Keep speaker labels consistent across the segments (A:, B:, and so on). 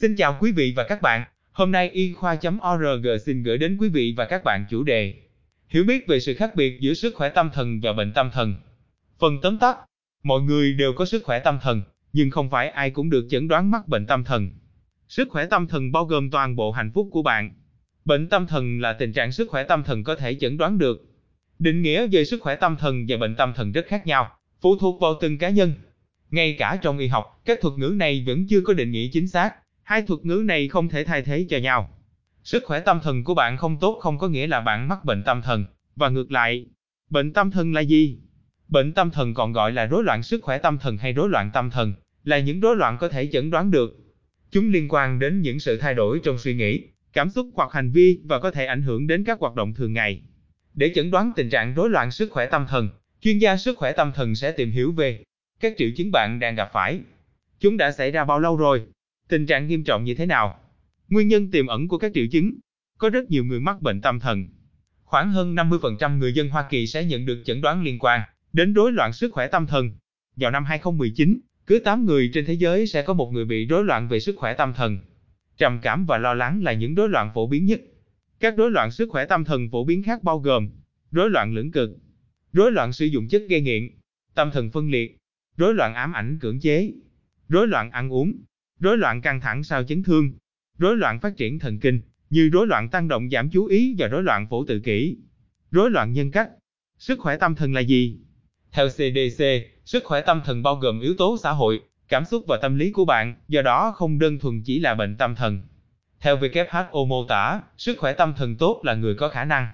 A: Xin chào quý vị và các bạn. Hôm nay y khoa.org xin gửi đến quý vị và các bạn chủ đề Hiểu biết về sự khác biệt giữa sức khỏe tâm thần và bệnh tâm thần. Phần tóm tắt, mọi người đều có sức khỏe tâm thần, nhưng không phải ai cũng được chẩn đoán mắc bệnh tâm thần. Sức khỏe tâm thần bao gồm toàn bộ hạnh phúc của bạn. Bệnh tâm thần là tình trạng sức khỏe tâm thần có thể chẩn đoán được. Định nghĩa về sức khỏe tâm thần và bệnh tâm thần rất khác nhau, phụ thuộc vào từng cá nhân. Ngay cả trong y học, các thuật ngữ này vẫn chưa có định nghĩa chính xác. Hai thuật ngữ này không thể thay thế cho nhau. Sức khỏe tâm thần của bạn không tốt không có nghĩa là bạn mắc bệnh tâm thần, và ngược lại. Bệnh tâm thần là gì? Bệnh tâm thần còn gọi là rối loạn sức khỏe tâm thần hay rối loạn tâm thần, là những rối loạn có thể chẩn đoán được. Chúng liên quan đến những sự thay đổi trong suy nghĩ, cảm xúc hoặc hành vi và có thể ảnh hưởng đến các hoạt động thường ngày. Để chẩn đoán tình trạng rối loạn sức khỏe tâm thần, chuyên gia sức khỏe tâm thần sẽ tìm hiểu về các triệu chứng bạn đang gặp phải. Chúng đã xảy ra bao lâu rồi? Tình trạng nghiêm trọng như thế nào? Nguyên nhân tiềm ẩn của các triệu chứng. Có rất nhiều người mắc bệnh tâm thần. Khoảng hơn 50% người dân Hoa Kỳ sẽ nhận được chẩn đoán liên quan đến rối loạn sức khỏe tâm thần. Vào năm 2019, cứ 8 người trên thế giới sẽ có một người bị rối loạn về sức khỏe tâm thần. Trầm cảm và lo lắng là những rối loạn phổ biến nhất. Các rối loạn sức khỏe tâm thần phổ biến khác bao gồm rối loạn lưỡng cực, rối loạn sử dụng chất gây nghiện, tâm thần phân liệt, rối loạn ám ảnh cưỡng chế, rối loạn ăn uống, rối loạn căng thẳng sau chấn thương, rối loạn phát triển thần kinh, như rối loạn tăng động giảm chú ý và rối loạn phổ tự kỷ, rối loạn nhân cách. Sức khỏe tâm thần là gì? Theo CDC, sức khỏe tâm thần bao gồm yếu tố xã hội, cảm xúc và tâm lý của bạn, do đó không đơn thuần chỉ là bệnh tâm thần. Theo WHO mô tả, sức khỏe tâm thần tốt là người có khả năng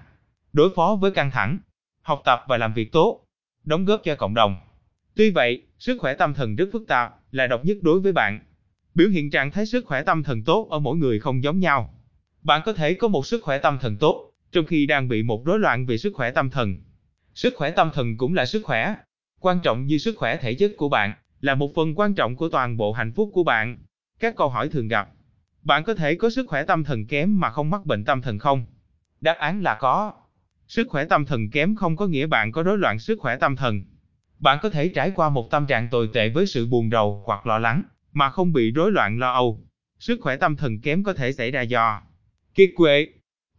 A: đối phó với căng thẳng, học tập và làm việc tốt, đóng góp cho cộng đồng. Tuy vậy, sức khỏe tâm thần rất phức tạp, là độc nhất đối với bạn. Biểu hiện trạng thái sức khỏe tâm thần tốt ở mỗi người không giống nhau. Bạn có thể có một sức khỏe tâm thần tốt, trong khi đang bị một rối loạn về sức khỏe tâm thần. Sức khỏe tâm thần cũng là sức khỏe. Quan trọng như sức khỏe thể chất của bạn, là một phần quan trọng của toàn bộ hạnh phúc của bạn. Các câu hỏi thường gặp. Bạn có thể có sức khỏe tâm thần kém mà không mắc bệnh tâm thần không? Đáp án là có. Sức khỏe tâm thần kém không có nghĩa bạn có rối loạn sức khỏe tâm thần. Bạn có thể trải qua một tâm trạng tồi tệ với sự buồn rầu hoặc lo lắng, mà không bị rối loạn lo âu. Sức khỏe tâm thần kém có thể xảy ra do kiệt quệ,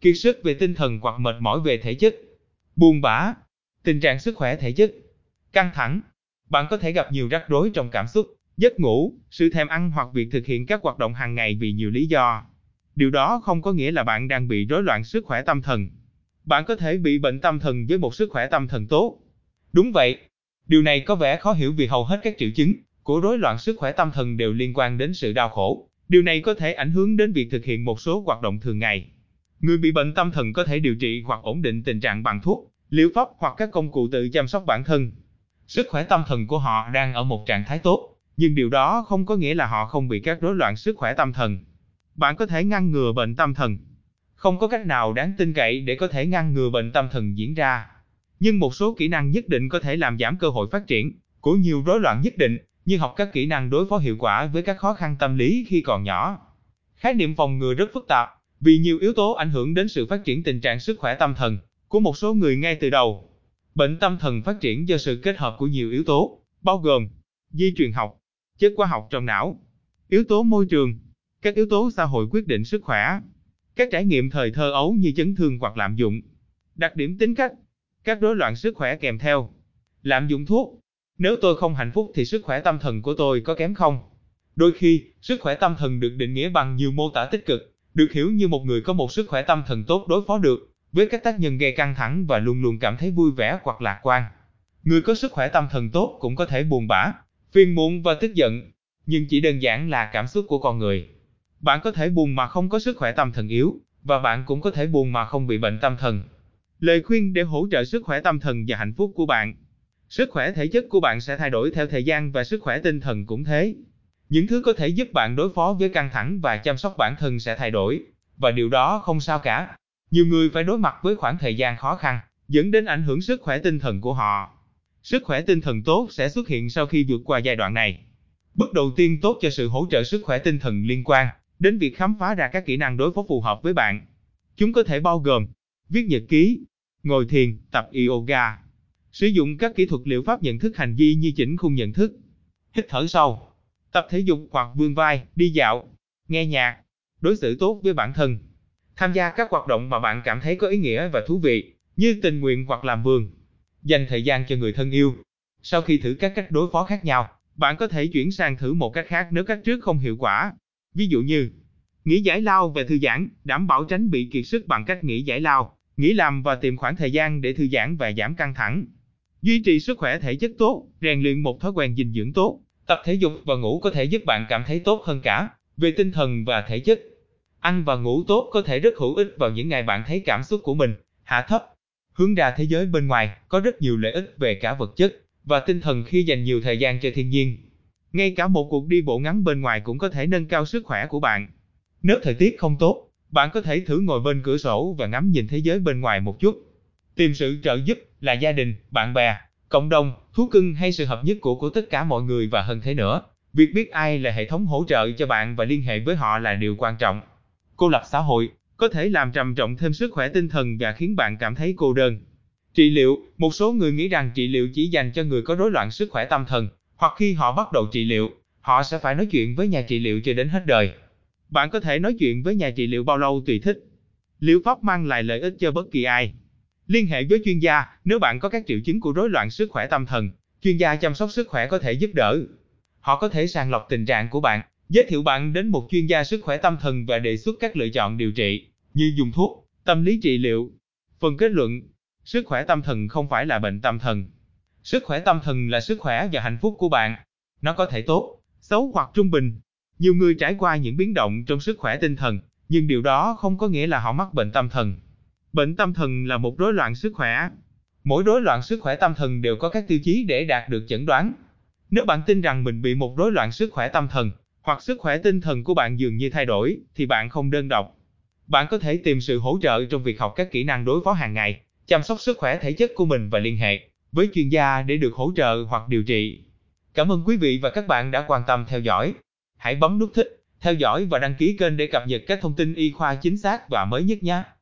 A: kiệt sức về tinh thần hoặc mệt mỏi về thể chất, buồn bã, tình trạng sức khỏe thể chất, căng thẳng. Bạn có thể gặp nhiều rắc rối trong cảm xúc, giấc ngủ, sự thèm ăn hoặc việc thực hiện các hoạt động hàng ngày vì nhiều lý do. Điều đó không có nghĩa là bạn đang bị rối loạn sức khỏe tâm thần. Bạn có thể bị bệnh tâm thần với một sức khỏe tâm thần tốt. Đúng vậy, điều này có vẻ khó hiểu vì hầu hết các triệu chứng của rối loạn sức khỏe tâm thần đều liên quan đến sự đau khổ. Điều này có thể ảnh hưởng đến việc thực hiện một số hoạt động thường ngày. Người bị bệnh tâm thần có thể điều trị hoặc ổn định tình trạng bằng thuốc, liệu pháp hoặc các công cụ tự chăm sóc bản thân. Sức khỏe tâm thần của họ đang ở một trạng thái tốt, nhưng điều đó không có nghĩa là họ không bị các rối loạn sức khỏe tâm thần. Bạn có thể ngăn ngừa bệnh tâm thần. Không có cách nào đáng tin cậy để có thể ngăn ngừa bệnh tâm thần diễn ra. Nhưng một số kỹ năng nhất định có thể làm giảm cơ hội phát triển của nhiều rối loạn nhất định, như học các kỹ năng đối phó hiệu quả với các khó khăn tâm lý khi còn nhỏ. Khái niệm phòng ngừa rất phức tạp, vì nhiều yếu tố ảnh hưởng đến sự phát triển tình trạng sức khỏe tâm thần của một số người ngay từ đầu. Bệnh tâm thần phát triển do sự kết hợp của nhiều yếu tố, bao gồm di truyền học, chất hóa học trong não, yếu tố môi trường, các yếu tố xã hội quyết định sức khỏe, các trải nghiệm thời thơ ấu như chấn thương hoặc lạm dụng, đặc điểm tính cách, các rối loạn sức khỏe kèm theo, lạm dụng thuốc. Nếu tôi không hạnh phúc thì sức khỏe tâm thần của tôi có kém không? Đôi khi, sức khỏe tâm thần được định nghĩa bằng nhiều mô tả tích cực, được hiểu như một người có một sức khỏe tâm thần tốt đối phó được với các tác nhân gây căng thẳng và luôn luôn cảm thấy vui vẻ hoặc lạc quan. Người có sức khỏe tâm thần tốt cũng có thể buồn bã, phiền muộn và tức giận, nhưng chỉ đơn giản là cảm xúc của con người. Bạn có thể buồn mà không có sức khỏe tâm thần yếu, và bạn cũng có thể buồn mà không bị bệnh tâm thần. Lời khuyên để hỗ trợ sức khỏe tâm thần và hạnh phúc của bạn. Sức khỏe thể chất của bạn sẽ thay đổi theo thời gian và sức khỏe tinh thần cũng thế. Những thứ có thể giúp bạn đối phó với căng thẳng và chăm sóc bản thân sẽ thay đổi, và điều đó không sao cả. Nhiều người phải đối mặt với khoảng thời gian khó khăn, dẫn đến ảnh hưởng sức khỏe tinh thần của họ. Sức khỏe tinh thần tốt sẽ xuất hiện sau khi vượt qua giai đoạn này. Bước đầu tiên tốt cho sự hỗ trợ sức khỏe tinh thần liên quan đến việc khám phá ra các kỹ năng đối phó phù hợp với bạn. Chúng có thể bao gồm viết nhật ký, ngồi thiền, tập yoga, sử dụng các kỹ thuật liệu pháp nhận thức hành vi như chỉnh khung nhận thức, hít thở sâu, tập thể dục hoặc vươn vai, đi dạo. nghe nhạc, đối xử tốt với bản thân, tham gia các hoạt động mà bạn cảm thấy có ý nghĩa và thú vị, như tình nguyện hoặc làm vườn, dành thời gian cho người thân yêu. Sau khi thử các cách đối phó khác nhau, bạn có thể chuyển sang thử một cách khác nếu cách trước không hiệu quả. Ví dụ như, nghỉ giải lao và thư giãn, đảm bảo tránh bị kiệt sức bằng cách nghỉ giải lao, nghỉ làm và tìm khoảng thời gian để thư giãn và giảm căng thẳng. Duy trì sức khỏe thể chất tốt, rèn luyện một thói quen dinh dưỡng tốt, tập thể dục và ngủ có thể giúp bạn cảm thấy tốt hơn cả về tinh thần và thể chất. Ăn và ngủ tốt có thể rất hữu ích vào những ngày bạn thấy cảm xúc của mình hạ thấp. Hướng ra thế giới bên ngoài có rất nhiều lợi ích về cả vật chất và tinh thần khi dành nhiều thời gian cho thiên nhiên. Ngay cả một cuộc đi bộ ngắn bên ngoài cũng có thể nâng cao sức khỏe của bạn. Nếu thời tiết không tốt, bạn có thể thử ngồi bên cửa sổ và ngắm nhìn thế giới bên ngoài một chút. Tìm sự trợ giúp là gia đình, bạn bè, cộng đồng, thú cưng hay sự hợp nhất của của tất cả mọi người và hơn thế nữa. Việc biết ai là hệ thống hỗ trợ cho bạn và liên hệ với họ là điều quan trọng. Cô lập xã hội có thể làm trầm trọng thêm sức khỏe tinh thần và khiến bạn cảm thấy cô đơn. Trị liệu, một số người nghĩ rằng trị liệu chỉ dành cho người có rối loạn sức khỏe tâm thần, hoặc khi họ bắt đầu trị liệu, họ sẽ phải nói chuyện với nhà trị liệu cho đến hết đời. Bạn có thể nói chuyện với nhà trị liệu bao lâu tùy thích. Liệu pháp mang lại lợi ích cho bất kỳ ai. Liên hệ với chuyên gia nếu bạn có các triệu chứng của rối loạn sức khỏe tâm thần, chuyên gia chăm sóc sức khỏe có thể giúp đỡ. Họ có thể sàng lọc tình trạng của bạn, giới thiệu bạn đến một chuyên gia sức khỏe tâm thần và đề xuất các lựa chọn điều trị, như dùng thuốc, tâm lý trị liệu. Phần kết luận, sức khỏe tâm thần không phải là bệnh tâm thần. Sức khỏe tâm thần là sức khỏe và hạnh phúc của bạn. Nó có thể tốt, xấu hoặc trung bình. Nhiều người trải qua những biến động trong sức khỏe tinh thần, nhưng điều đó không có nghĩa là họ mắc bệnh tâm thần. Bệnh tâm thần là một rối loạn sức khỏe. Mỗi rối loạn sức khỏe tâm thần đều có các tiêu chí để đạt được chẩn đoán. Nếu bạn tin rằng mình bị một rối loạn sức khỏe tâm thần, hoặc sức khỏe tinh thần của bạn dường như thay đổi, thì bạn không đơn độc. Bạn có thể tìm sự hỗ trợ trong việc học các kỹ năng đối phó hàng ngày, chăm sóc sức khỏe thể chất của mình và liên hệ với chuyên gia để được hỗ trợ hoặc điều trị. Cảm ơn quý vị và các bạn đã quan tâm theo dõi. Hãy bấm nút thích, theo dõi và đăng ký kênh để cập nhật các thông tin y khoa chính xác và mới nhất nhé.